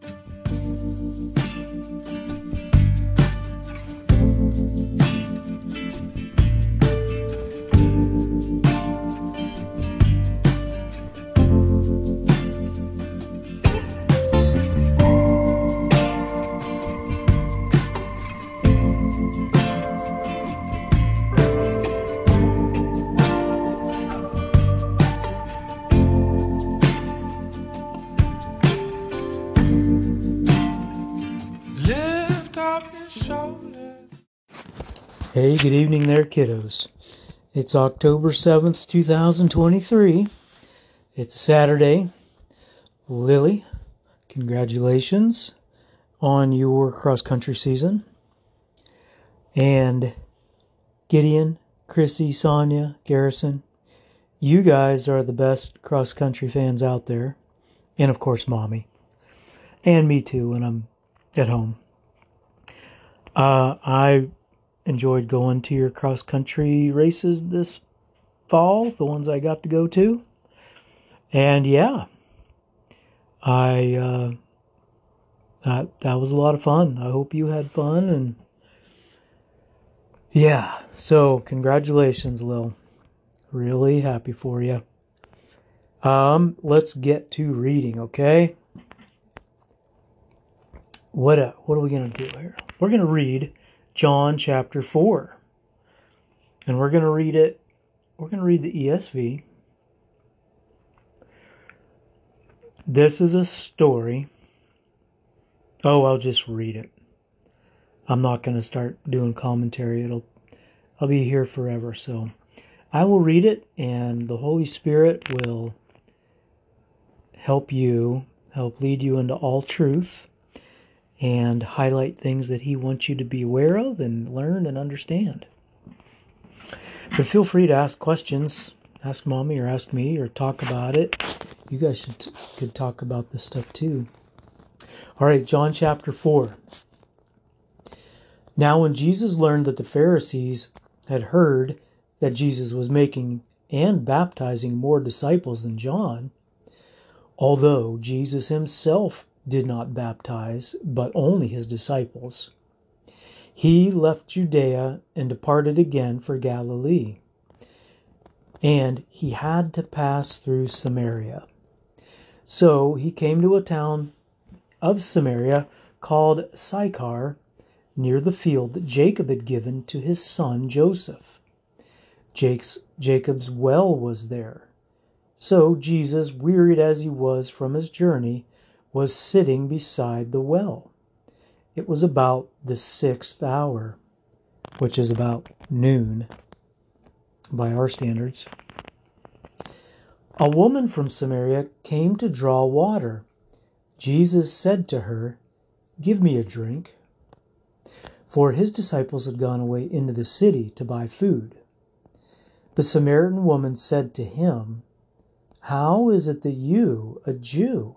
Bye. Hey, good evening there, kiddos. It's October 7th, 2023. It's a Saturday. Lily, congratulations on your cross country season. And Gideon, Chrissy, Sonia, Garrison, you guys are the best cross country fans out there. And of course, mommy. And me too when I'm at home. Uh, I enjoyed going to your cross country races this fall, the ones I got to go to. And yeah, I uh, that that was a lot of fun. I hope you had fun and yeah. So congratulations, Lil. Really happy for you. Um, let's get to reading, okay? What uh, what are we gonna do here? We're gonna read John chapter 4. And we're going to read it, we're going to read the ESV. This is a story. Oh, I'll just read it. I'm not going to start doing commentary. It'll I'll be here forever, so I will read it and the Holy Spirit will help you, help lead you into all truth and highlight things that he wants you to be aware of and learn and understand. But feel free to ask questions, ask mommy or ask me or talk about it. You guys should could talk about this stuff too. All right, John chapter 4. Now when Jesus learned that the Pharisees had heard that Jesus was making and baptizing more disciples than John, although Jesus himself did not baptize, but only his disciples. He left Judea and departed again for Galilee. And he had to pass through Samaria. So he came to a town of Samaria called Sychar, near the field that Jacob had given to his son Joseph. Jacob's well was there. So Jesus, wearied as he was from his journey, was sitting beside the well. It was about the sixth hour, which is about noon by our standards. A woman from Samaria came to draw water. Jesus said to her, Give me a drink. For his disciples had gone away into the city to buy food. The Samaritan woman said to him, How is it that you, a Jew,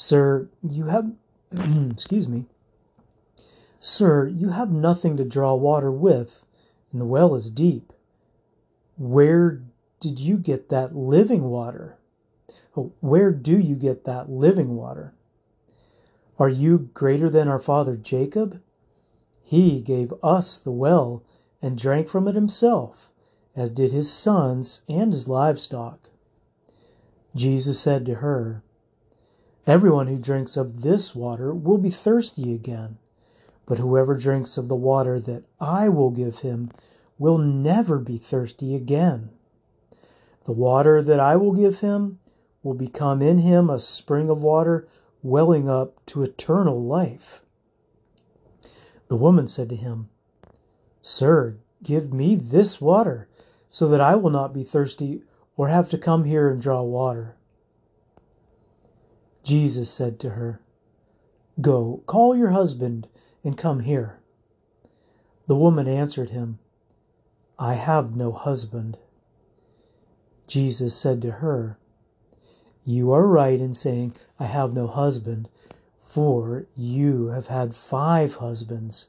Sir, you have, excuse me, Sir, you have nothing to draw water with, and the well is deep. Where did you get that living water? Oh, where do you get that living water? Are you greater than our father Jacob? He gave us the well and drank from it himself, as did his sons and his livestock. Jesus said to her, Everyone who drinks of this water will be thirsty again, but whoever drinks of the water that I will give him will never be thirsty again. The water that I will give him will become in him a spring of water welling up to eternal life. The woman said to him, Sir, give me this water, so that I will not be thirsty or have to come here and draw water. Jesus said to her, Go, call your husband and come here. The woman answered him, I have no husband. Jesus said to her, You are right in saying, I have no husband, for you have had five husbands,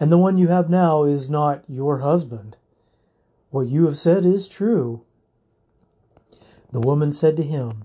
and the one you have now is not your husband. What you have said is true. The woman said to him,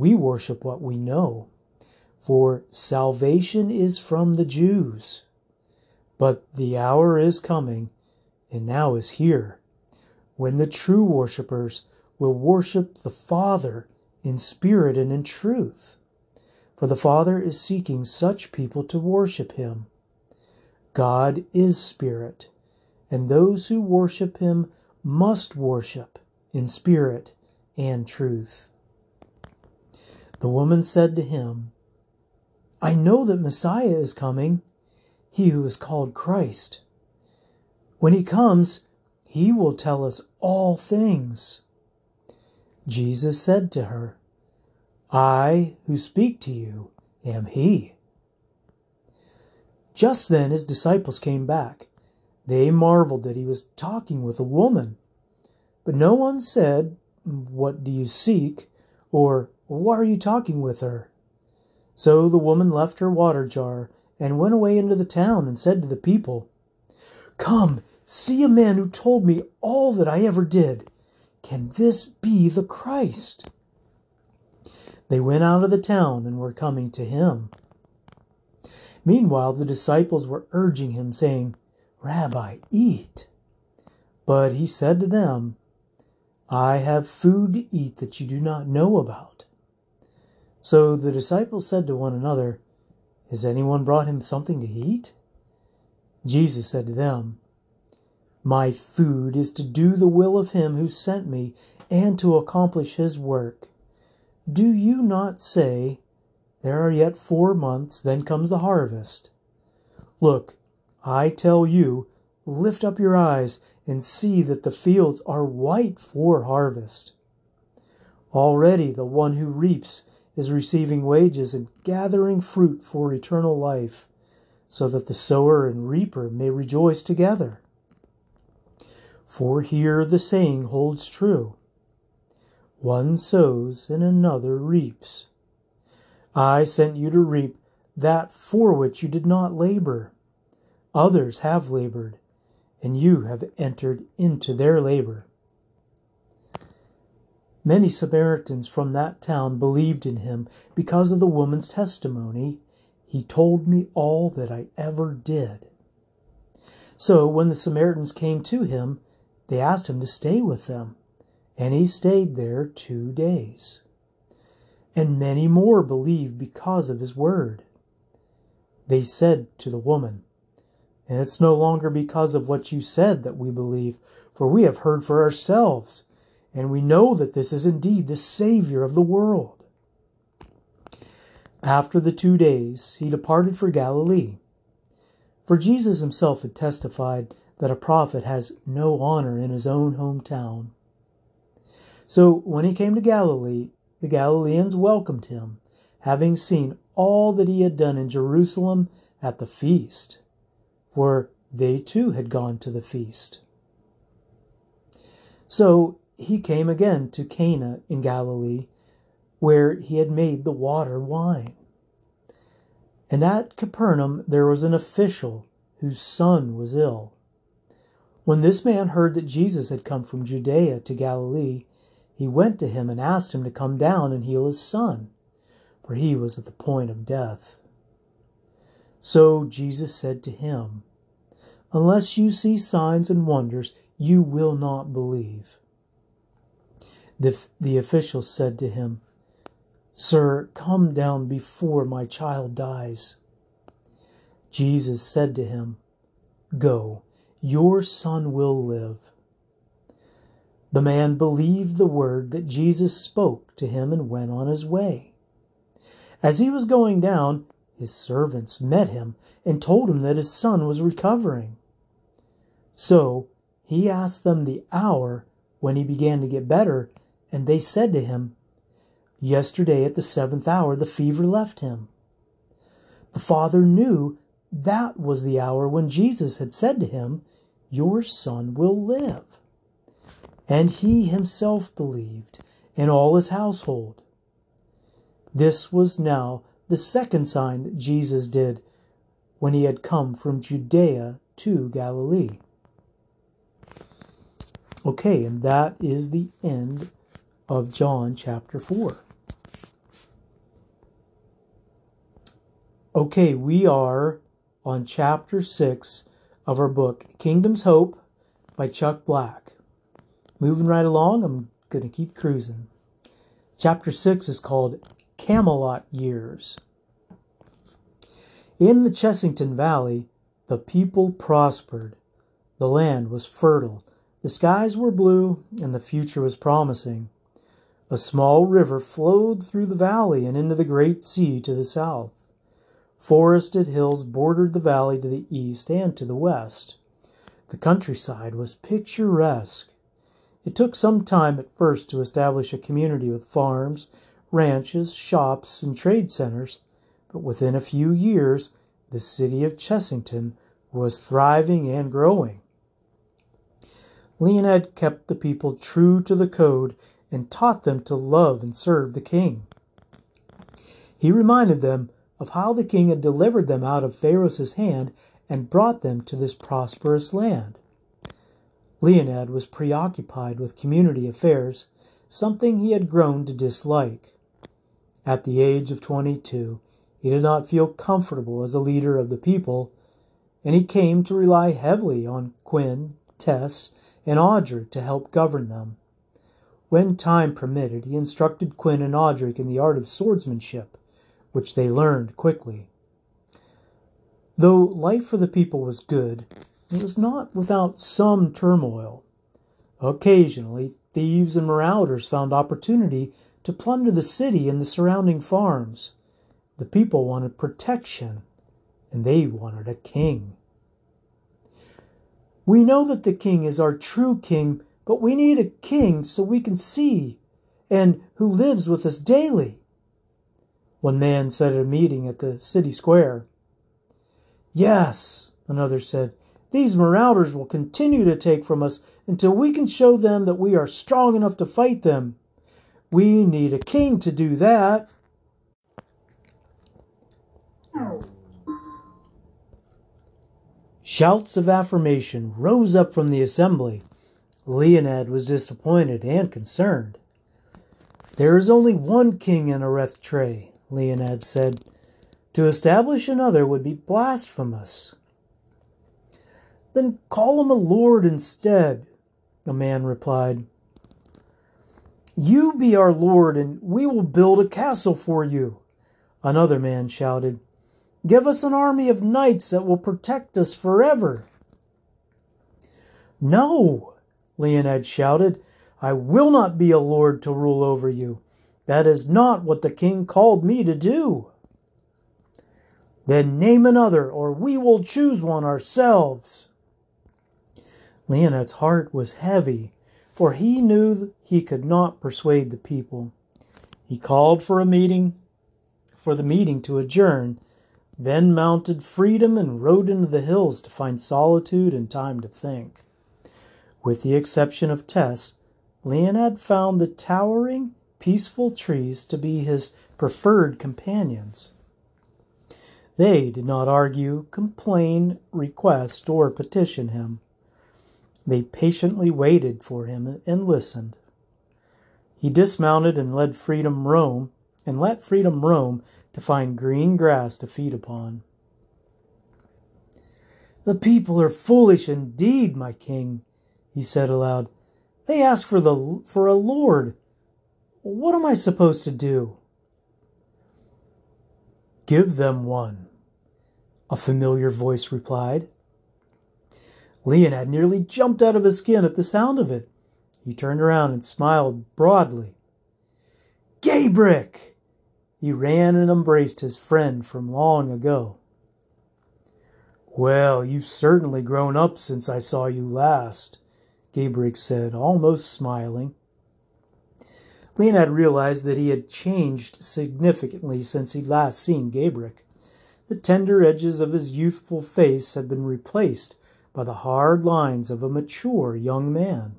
We worship what we know. For salvation is from the Jews. But the hour is coming, and now is here, when the true worshippers will worship the Father in spirit and in truth. For the Father is seeking such people to worship him. God is spirit, and those who worship him must worship in spirit and truth. The woman said to him, I know that Messiah is coming, he who is called Christ. When he comes, he will tell us all things. Jesus said to her, I who speak to you am he. Just then his disciples came back. They marveled that he was talking with a woman. But no one said, What do you seek? or Why are you talking with her? So the woman left her water jar and went away into the town and said to the people, Come, see a man who told me all that I ever did. Can this be the Christ? They went out of the town and were coming to him. Meanwhile, the disciples were urging him, saying, Rabbi, eat. But he said to them, I have food to eat that you do not know about. So the disciples said to one another, Has anyone brought him something to eat? Jesus said to them, My food is to do the will of him who sent me and to accomplish his work. Do you not say, there are yet four months, then comes the harvest. Look, I tell you, lift up your eyes and see that the fields are white for harvest. Already the one who reaps is receiving wages and gathering fruit for eternal life, so that the sower and reaper may rejoice together. For here the saying holds true one sows and another reaps. I sent you to reap that for which you did not labor. Others have labored, and you have entered into their labor. Many Samaritans from that town believed in him because of the woman's testimony. He told me all that I ever did. So when the Samaritans came to him, they asked him to stay with them, and he stayed there two days and many more believed because of his word. They said to the woman, And it's no longer because of what you said that we believe, for we have heard for ourselves, and we know that this is indeed the Savior of the world. After the two days, he departed for Galilee. For Jesus himself had testified that a prophet has no honor in his own hometown. So when he came to Galilee, the Galileans welcomed him, having seen all that he had done in Jerusalem at the feast, for they too had gone to the feast. So he came again to Cana in Galilee, where he had made the water wine. And at Capernaum there was an official whose son was ill. When this man heard that Jesus had come from Judea to Galilee, he went to him and asked him to come down and heal his son, for he was at the point of death. So Jesus said to him, Unless you see signs and wonders, you will not believe. The, the official said to him, Sir, come down before my child dies. Jesus said to him, Go, your son will live. The man believed the word that Jesus spoke to him and went on his way. As he was going down, his servants met him and told him that his son was recovering. So he asked them the hour when he began to get better, and they said to him, Yesterday at the seventh hour the fever left him. The father knew that was the hour when Jesus had said to him, Your son will live. And he himself believed, and all his household. This was now the second sign that Jesus did when he had come from Judea to Galilee. Okay, and that is the end of John chapter 4. Okay, we are on chapter 6 of our book, Kingdom's Hope by Chuck Black. Moving right along, I'm going to keep cruising. Chapter 6 is called Camelot Years. In the Chessington Valley, the people prospered. The land was fertile, the skies were blue, and the future was promising. A small river flowed through the valley and into the great sea to the south. Forested hills bordered the valley to the east and to the west. The countryside was picturesque. It took some time at first to establish a community with farms, ranches, shops, and trade centers, but within a few years the city of Chessington was thriving and growing. Leonid kept the people true to the code and taught them to love and serve the king. He reminded them of how the king had delivered them out of Pharaoh's hand and brought them to this prosperous land. Leonid was preoccupied with community affairs, something he had grown to dislike. At the age of 22, he did not feel comfortable as a leader of the people, and he came to rely heavily on Quinn, Tess, and Audric to help govern them. When time permitted, he instructed Quinn and Audric in the art of swordsmanship, which they learned quickly. Though life for the people was good, it was not without some turmoil. Occasionally, thieves and marauders found opportunity to plunder the city and the surrounding farms. The people wanted protection, and they wanted a king. We know that the king is our true king, but we need a king so we can see and who lives with us daily one man said at a meeting at the city square. Yes, another said, these marauders will continue to take from us until we can show them that we are strong enough to fight them. We need a king to do that. Shouts of affirmation rose up from the assembly. Leonid was disappointed and concerned. There is only one king in Arrethtrae, Leonid said. To establish another would be blasphemous. Then call him a lord instead, the man replied. You be our lord, and we will build a castle for you. Another man shouted. Give us an army of knights that will protect us forever. No, Leonid shouted. I will not be a lord to rule over you. That is not what the king called me to do. Then name another, or we will choose one ourselves. Leonid's heart was heavy, for he knew he could not persuade the people. He called for a meeting, for the meeting to adjourn, then mounted freedom and rode into the hills to find solitude and time to think. With the exception of Tess, Leonid found the towering peaceful trees to be his preferred companions. They did not argue, complain, request, or petition him. They patiently waited for him and listened. He dismounted and led freedom roam, and let freedom roam to find green grass to feed upon. The people are foolish indeed, my king, he said aloud. They ask for the for a lord what am I supposed to do? Give them one. a familiar voice replied. Leonid nearly jumped out of his skin at the sound of it. He turned around and smiled broadly. Gabrick! He ran and embraced his friend from long ago. Well, you've certainly grown up since I saw you last, Gabrick said, almost smiling. Leonid realized that he had changed significantly since he'd last seen Gabrick. The tender edges of his youthful face had been replaced by the hard lines of a mature young man.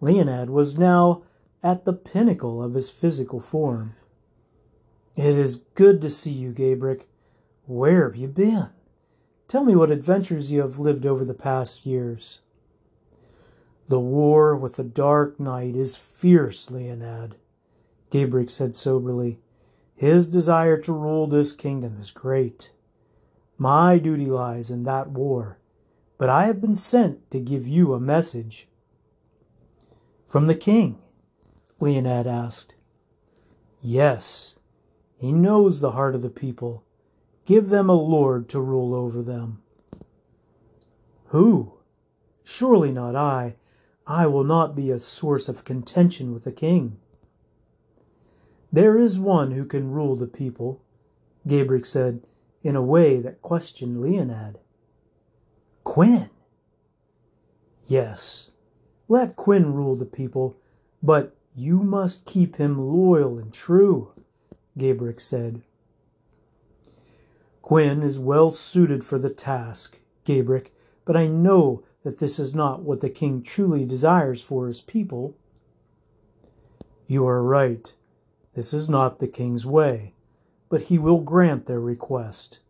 Leonid was now at the pinnacle of his physical form. It is good to see you, Gabrick. Where have you been? Tell me what adventures you have lived over the past years. The war with the Dark Knight is fierce, Leonid, Gabrick said soberly. His desire to rule this kingdom is great. My duty lies in that war, but I have been sent to give you a message. From the king? Leonid asked. Yes, he knows the heart of the people. Give them a lord to rule over them. Who? Surely not I. I will not be a source of contention with the king. There is one who can rule the people, Gabrick said in a way that questioned Leonid. Quinn? Yes, let Quinn rule the people, but you must keep him loyal and true. Gabrick said. Quinn is well suited for the task, Gabrick, but I know that this is not what the king truly desires for his people. You are right. This is not the king's way, but he will grant their request,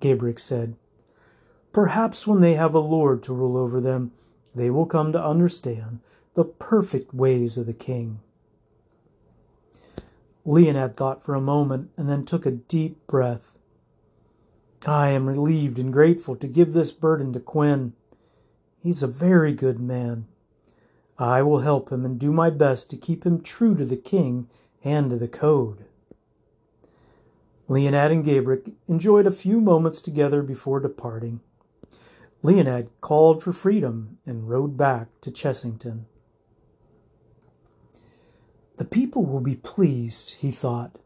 Gabrick said. Perhaps when they have a lord to rule over them, they will come to understand the perfect ways of the king. Leonid thought for a moment and then took a deep breath. I am relieved and grateful to give this burden to Quinn. He's a very good man. I will help him and do my best to keep him true to the king and to the code. Leonid and Gabrick enjoyed a few moments together before departing. Leonid called for freedom and rode back to Chessington. The people will be pleased, he thought,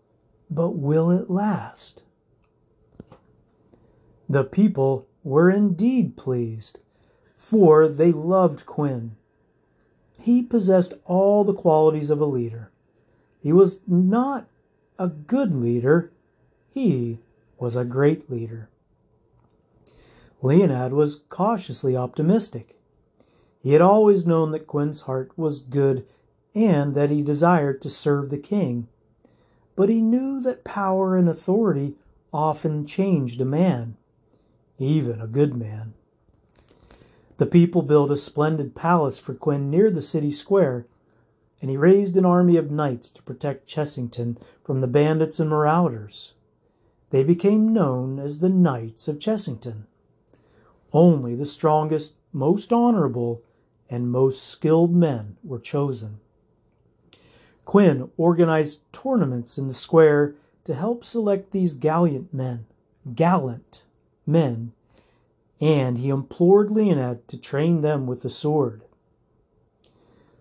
but will it last? The people were indeed pleased, for they loved Quinn. He possessed all the qualities of a leader. He was not a good leader, he was a great leader. Leonid was cautiously optimistic. He had always known that Quinn's heart was good and that he desired to serve the king. But he knew that power and authority often changed a man, even a good man. The people built a splendid palace for Quinn near the city square, and he raised an army of knights to protect Chessington from the bandits and marauders. They became known as the Knights of Chessington. Only the strongest, most honorable, and most skilled men were chosen. Quinn organized tournaments in the square to help select these gallant men, gallant men, and he implored Leonid to train them with the sword.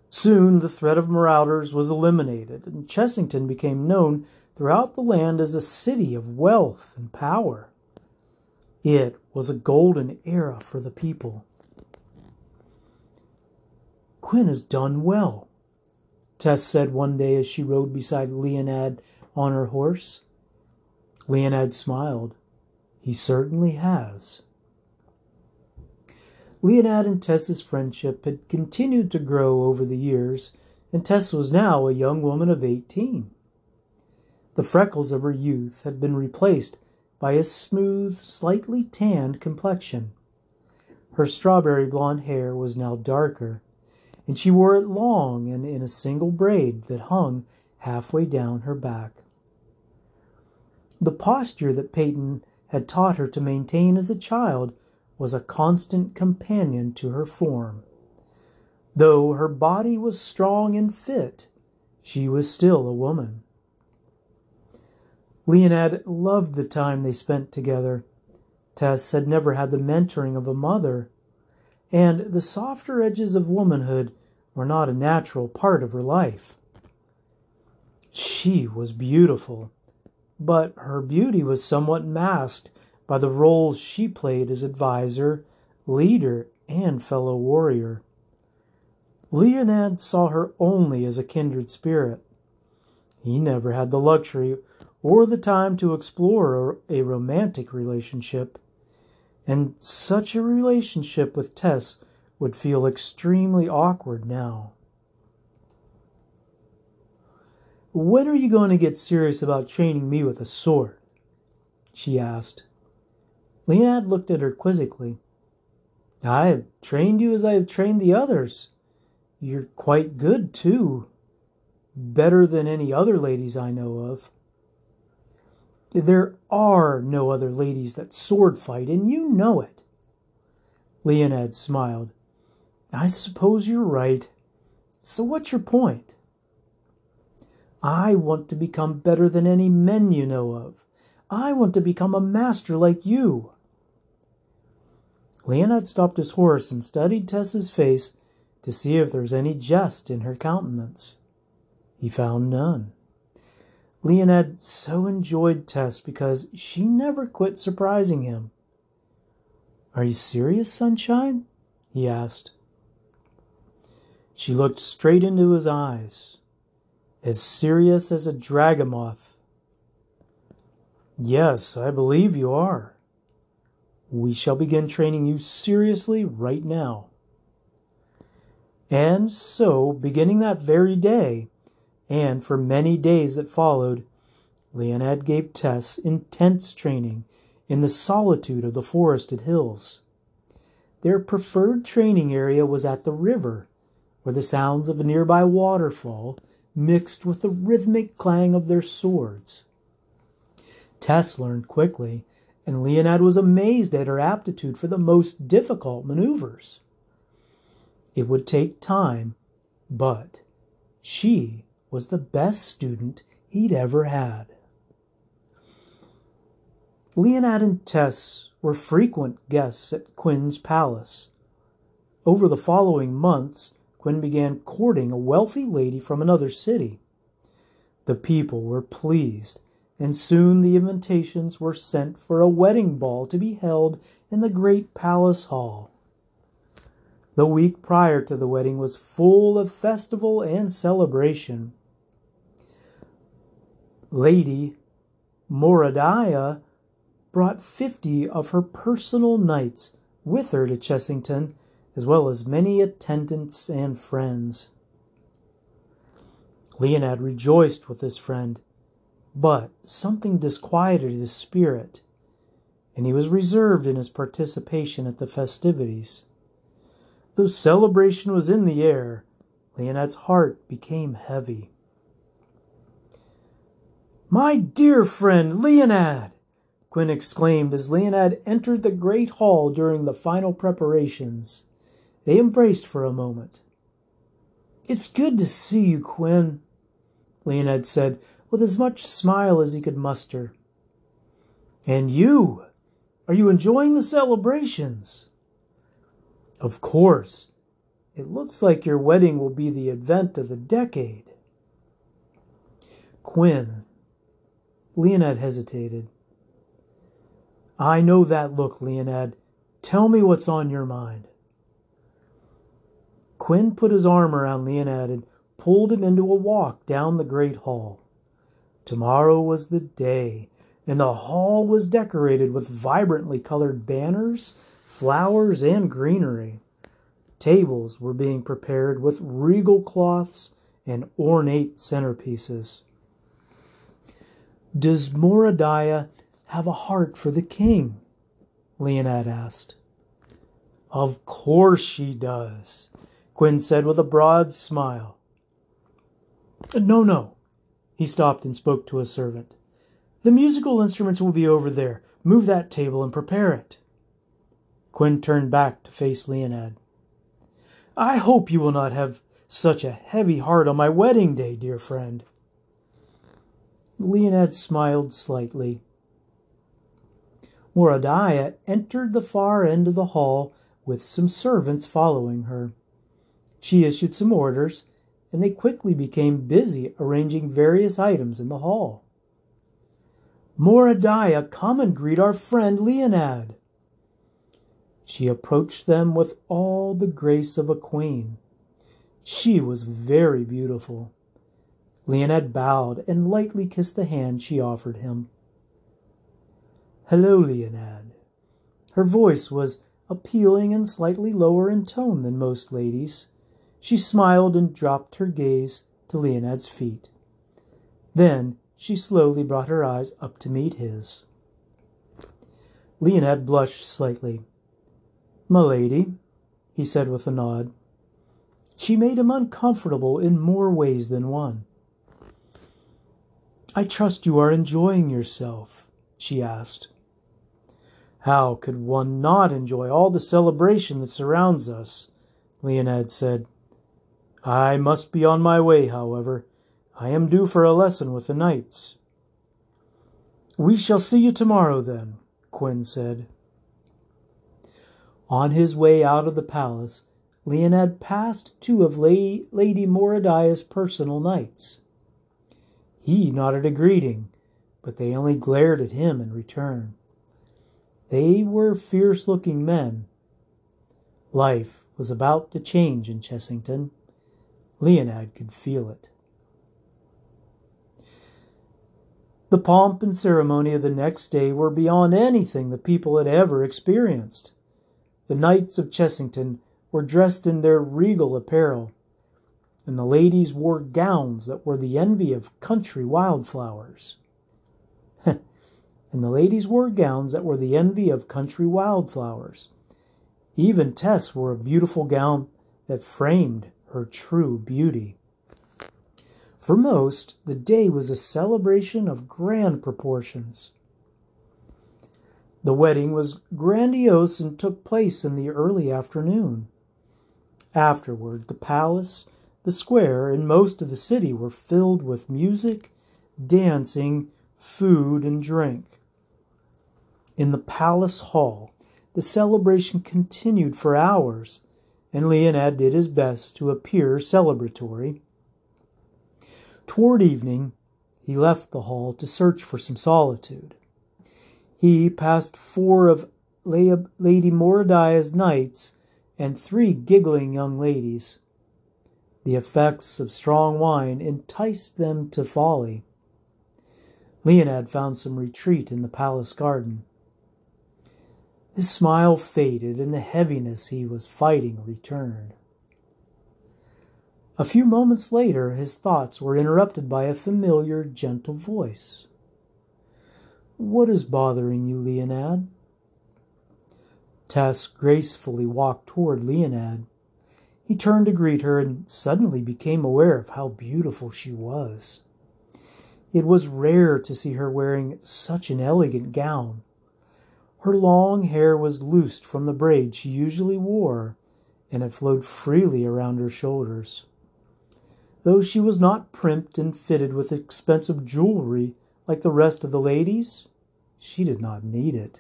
Soon the threat of marauders was eliminated, and Chessington became known throughout the land as a city of wealth and power. It was a golden era for the people. Quinn has done well, Tess said one day as she rode beside Leonid on her horse. Leonid smiled. He certainly has. Leonid and Tess's friendship had continued to grow over the years, and Tess was now a young woman of eighteen. The freckles of her youth had been replaced by a smooth, slightly tanned complexion. Her strawberry blonde hair was now darker, and she wore it long and in a single braid that hung halfway down her back. The posture that Peyton had taught her to maintain as a child was a constant companion to her form. Though her body was strong and fit, she was still a woman. Leonid loved the time they spent together. Tess had never had the mentoring of a mother, and the softer edges of womanhood were not a natural part of her life. She was beautiful, but her beauty was somewhat masked by the roles she played as advisor, leader, and fellow warrior. Leonid saw her only as a kindred spirit. He never had the luxury or the time to explore a romantic relationship, and such a relationship with Tess would feel extremely awkward now. When are you going to get serious about training me with a sword? she asked. Leonid looked at her quizzically. I have trained you as I have trained the others. You're quite good, too. Better than any other ladies I know of. There are no other ladies that sword fight, and you know it. Leonid smiled. I suppose you're right. So what's your point? I want to become better than any men you know of. I want to become a master like you. Leonid stopped his horse and studied Tess's face to see if there was any jest in her countenance. He found none. Leonid so enjoyed Tess because she never quit surprising him. Are you serious, Sunshine? he asked. She looked straight into his eyes, as serious as a dragomoth. Yes, I believe you are. We shall begin training you seriously right now. And so, beginning that very day, and for many days that followed, Leonid gave Tess intense training in the solitude of the forested hills. Their preferred training area was at the river, where the sounds of a nearby waterfall mixed with the rhythmic clang of their swords. Tess learned quickly, and Leonid was amazed at her aptitude for the most difficult maneuvers. It would take time, but she was the best student he'd ever had. Leonid and Tess were frequent guests at Quinn's palace. Over the following months, Quinn began courting a wealthy lady from another city. The people were pleased, and soon the invitations were sent for a wedding ball to be held in the great palace hall. The week prior to the wedding was full of festival and celebration. Lady Moradiah brought fifty of her personal knights with her to Chessington, as well as many attendants and friends. Leonid rejoiced with his friend, but something disquieted his spirit, and he was reserved in his participation at the festivities. Though celebration was in the air, Leonid's heart became heavy. My dear friend Leonid! Quinn exclaimed as Leonid entered the great hall during the final preparations. They embraced for a moment. It's good to see you, Quinn, Leonid said with as much smile as he could muster. And you? Are you enjoying the celebrations? Of course. It looks like your wedding will be the event of the decade. Quinn. Leonid hesitated. I know that look, Leonid. Tell me what's on your mind. Quinn put his arm around Leonid and pulled him into a walk down the great hall. Tomorrow was the day, and the hall was decorated with vibrantly colored banners flowers, and greenery. Tables were being prepared with regal cloths and ornate centerpieces. Does Moradiah have a heart for the king? Leonid asked. Of course she does, Quinn said with a broad smile. No, no. He stopped and spoke to a servant. The musical instruments will be over there. Move that table and prepare it. Quinn turned back to face Leonid. I hope you will not have such a heavy heart on my wedding day, dear friend. Leonid smiled slightly. Moradiah entered the far end of the hall with some servants following her. She issued some orders, and they quickly became busy arranging various items in the hall. Moradiah, come and greet our friend Leonid. She approached them with all the grace of a queen. She was very beautiful. Leonid bowed and lightly kissed the hand she offered him. Hello, Leonid. Her voice was appealing and slightly lower in tone than most ladies. She smiled and dropped her gaze to Leonid's feet. Then she slowly brought her eyes up to meet his. Leonid blushed slightly. My lady, he said with a nod. She made him uncomfortable in more ways than one. I trust you are enjoying yourself, she asked. How could one not enjoy all the celebration that surrounds us? Leonid said. I must be on my way, however. I am due for a lesson with the knights. We shall see you tomorrow, then, Quinn said. On his way out of the palace, Leonid passed two of Lady Moradiah's personal knights. He nodded a greeting, but they only glared at him in return. They were fierce looking men. Life was about to change in Chessington. Leonid could feel it. The pomp and ceremony of the next day were beyond anything the people had ever experienced. The knights of Chessington were dressed in their regal apparel, and the ladies wore gowns that were the envy of country wildflowers. and the ladies wore gowns that were the envy of country wildflowers. Even Tess wore a beautiful gown that framed her true beauty. For most, the day was a celebration of grand proportions. The wedding was grandiose and took place in the early afternoon. Afterward, the palace, the square, and most of the city were filled with music, dancing, food, and drink. In the palace hall, the celebration continued for hours, and Leonid did his best to appear celebratory. Toward evening, he left the hall to search for some solitude. He passed four of Lady Moradiah's knights and three giggling young ladies. The effects of strong wine enticed them to folly. Leonid found some retreat in the palace garden. His smile faded, and the heaviness he was fighting returned. A few moments later, his thoughts were interrupted by a familiar, gentle voice. What is bothering you, Leonid? Tess gracefully walked toward Leonid. He turned to greet her and suddenly became aware of how beautiful she was. It was rare to see her wearing such an elegant gown. Her long hair was loosed from the braid she usually wore, and it flowed freely around her shoulders. Though she was not primped and fitted with expensive jewelry like the rest of the ladies, she did not need it.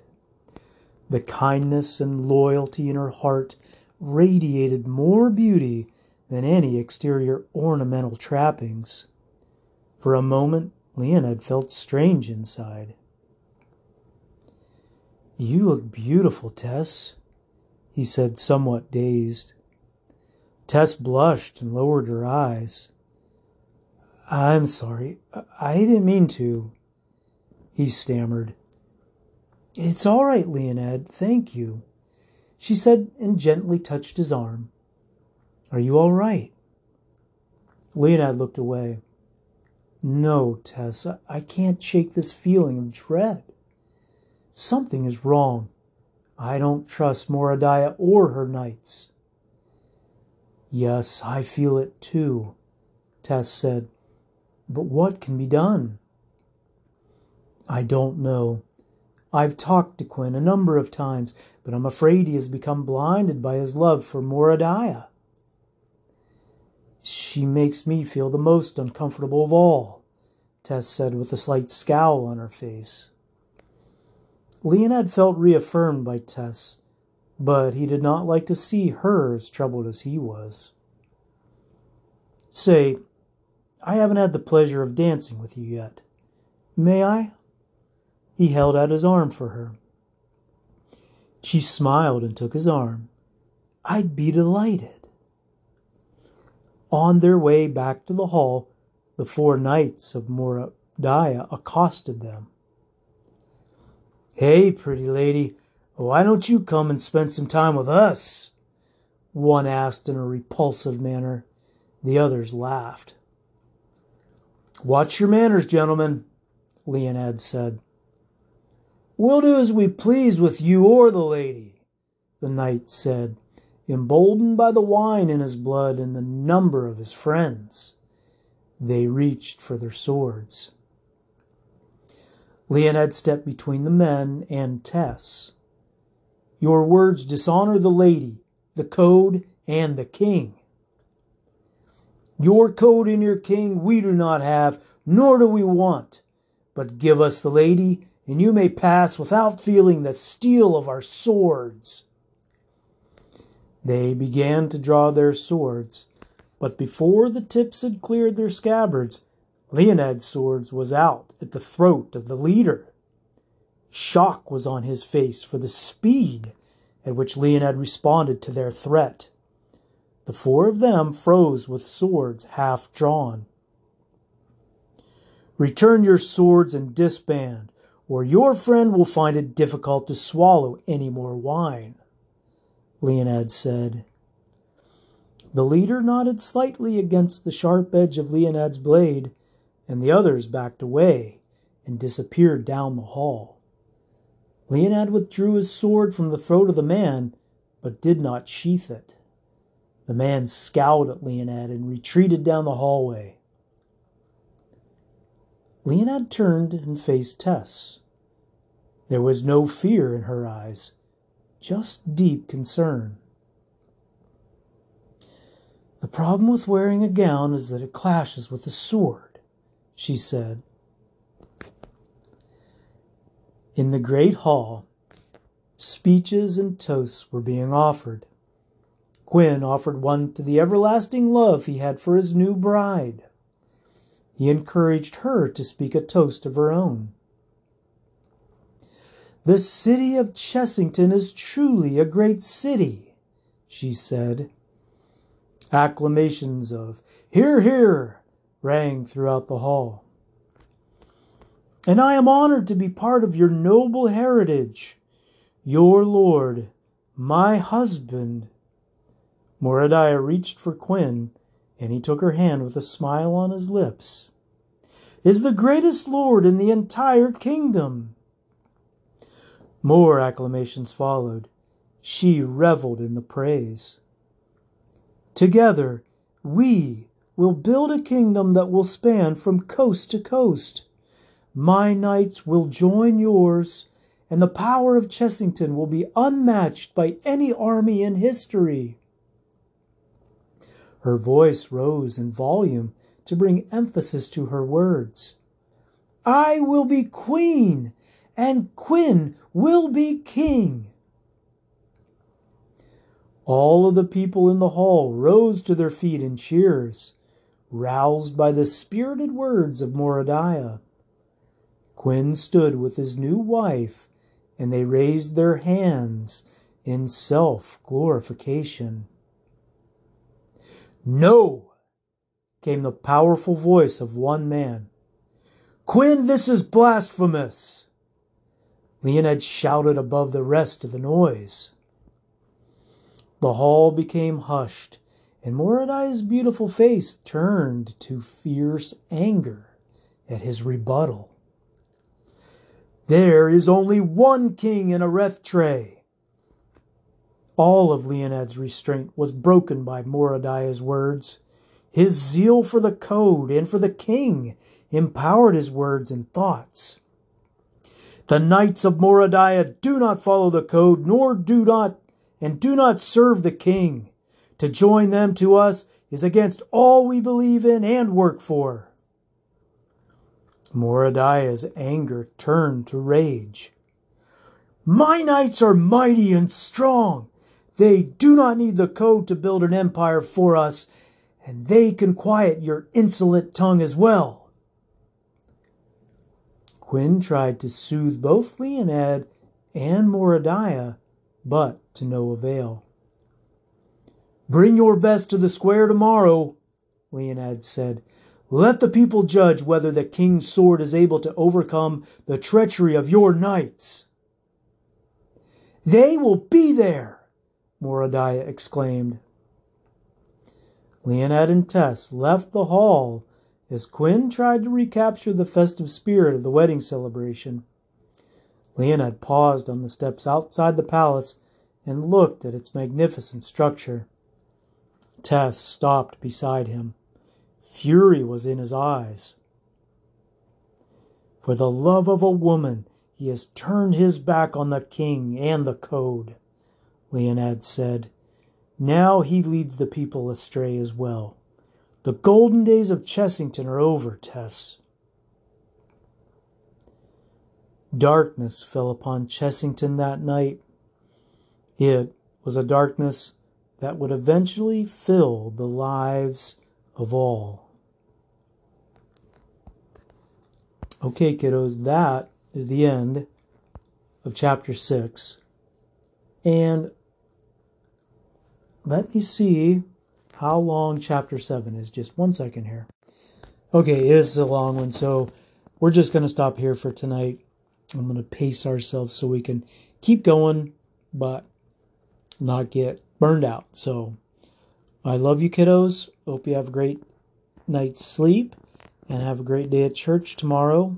The kindness and loyalty in her heart radiated more beauty than any exterior ornamental trappings. For a moment, Leonid felt strange inside. You look beautiful, Tess, he said, somewhat dazed. Tess blushed and lowered her eyes. I'm sorry. I didn't mean to. He stammered. It's all right, Leonid. Thank you. She said and gently touched his arm. Are you all right? Leonid looked away. No, Tess, I can't shake this feeling of dread. Something is wrong. I don't trust Moradiah or her knights. Yes, I feel it too, Tess said. But what can be done? I don't know. I've talked to Quinn a number of times, but I'm afraid he has become blinded by his love for Moradiah. She makes me feel the most uncomfortable of all, Tess said with a slight scowl on her face. Leonid felt reaffirmed by Tess, but he did not like to see her as troubled as he was. Say, I haven't had the pleasure of dancing with you yet. May I? He held out his arm for her. She smiled and took his arm. I'd be delighted. On their way back to the hall, the four knights of Moradiah accosted them. Hey, pretty lady, why don't you come and spend some time with us? One asked in a repulsive manner. The others laughed. Watch your manners, gentlemen, Leinad said. We'll do as we please with you or the lady, the knight said, emboldened by the wine in his blood and the number of his friends. They reached for their swords. Leinad stepped between the men and Tess. Your words dishonor the lady, the code, and the king. Your code and your king we do not have, nor do we want. But give us the lady, and you may pass without feeling the steel of our swords. They began to draw their swords, but before the tips had cleared their scabbards, Leinad's sword was out at the throat of the leader. Shock was on his face for the speed at which Leinad responded to their threat. The four of them froze with swords half drawn. Return your swords and disband, or your friend will find it difficult to swallow any more wine, Leinad said. The leader nodded slightly against the sharp edge of Leinad's blade, and the others backed away and disappeared down the hall. Leinad withdrew his sword from the throat of the man, but did not sheath it. The man scowled at Leinad and retreated down the hallway. Leinad turned and faced Tess. There was no fear in her eyes, just deep concern. The problem with wearing a gown is that it clashes with the sword, she said. In the great hall, speeches and toasts were being offered. Quinn offered one to the everlasting love he had for his new bride. He encouraged her to speak a toast of her own. The city of Chessington is truly a great city, she said. Acclamations of Hear, hear rang throughout the hall. And I am honored to be part of your noble heritage. Your lord, my husband, Moradiah reached for Quinn, and he took her hand with a smile on his lips. Is the greatest lord in the entire kingdom. More acclamations followed. She reveled in the praise. Together, we will build a kingdom that will span from coast to coast. My knights will join yours, and the power of Chessington will be unmatched by any army in history. Her voice rose in volume to bring emphasis to her words. I will be queen, and Quinn will be king. All of the people in the hall rose to their feet in cheers, roused by the spirited words of Moradiah. Quinn stood with his new wife, and they raised their hands in self glorification. No! came the powerful voice of one man. Quinn, this is blasphemous! Leinad shouted above the rest of the noise. The hall became hushed, and Moradiah's beautiful face turned to fierce anger at his rebuttal. There is only one king in Arrethtrae, all of Leinad's restraint was broken by Moradiah's words. His zeal for the code and for the king empowered his words and thoughts. The knights of Moradiah do not follow the code, nor do not and do not serve the king. To join them to us is against all we believe in and work for. Moradiah's anger turned to rage. My knights are mighty and strong. They do not need the code to build an empire for us, and they can quiet your insolent tongue as well. Quinn tried to soothe both Leinad and Moradiah, but to no avail. Bring your best to the square tomorrow, Leinad said. Let the people judge whether the king's sword is able to overcome the treachery of your knights. They will be there, Moradiah exclaimed. Leinad and Tess left the hall as Quinn tried to recapture the festive spirit of the wedding celebration. Leinad paused on the steps outside the palace and looked at its magnificent structure. Tess stopped beside him. Fury was in his eyes. For the love of a woman, he has turned his back on the king and the code, Leinad said. Now he leads the people astray as well. The golden days of Chessington are over, Tess. Darkness fell upon Chessington that night. It was a darkness that would eventually fill the lives of all. Okay, kiddos, that is the end of chapter 6. And let me see how long chapter 7 is. Just one second here. Okay, it is a long one, so we're just going to stop here for tonight. I'm going to pace ourselves so we can keep going, but not get burned out. So I love you, kiddos. Hope you have a great night's sleep and have a great day at church tomorrow.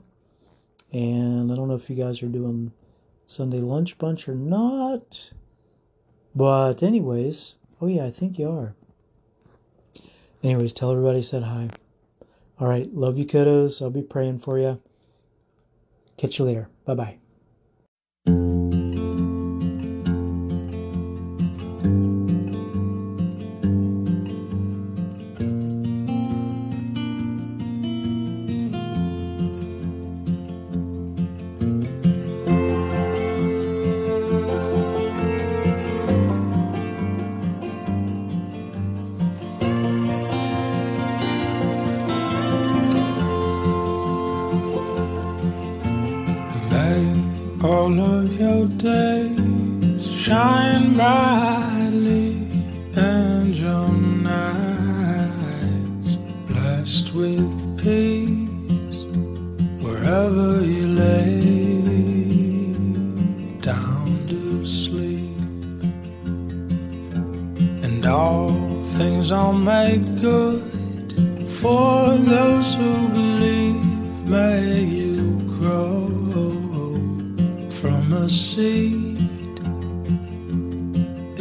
And I don't know if you guys are doing Sunday lunch bunch or not. But, anyways, oh yeah, I think you are. Anyways, tell everybody I said hi. All right, love you, kiddos. I'll be praying for you. Catch you later. Bye bye. For those who believe may you grow from a seed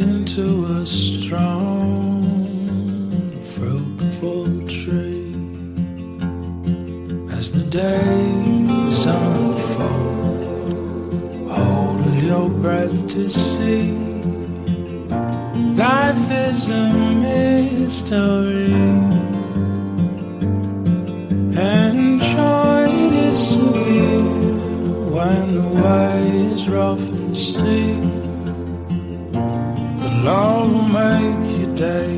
into a strong, fruitful tree. As the days unfold, hold your breath to see. Life is a mystery, rough and steep. The Lord will make your come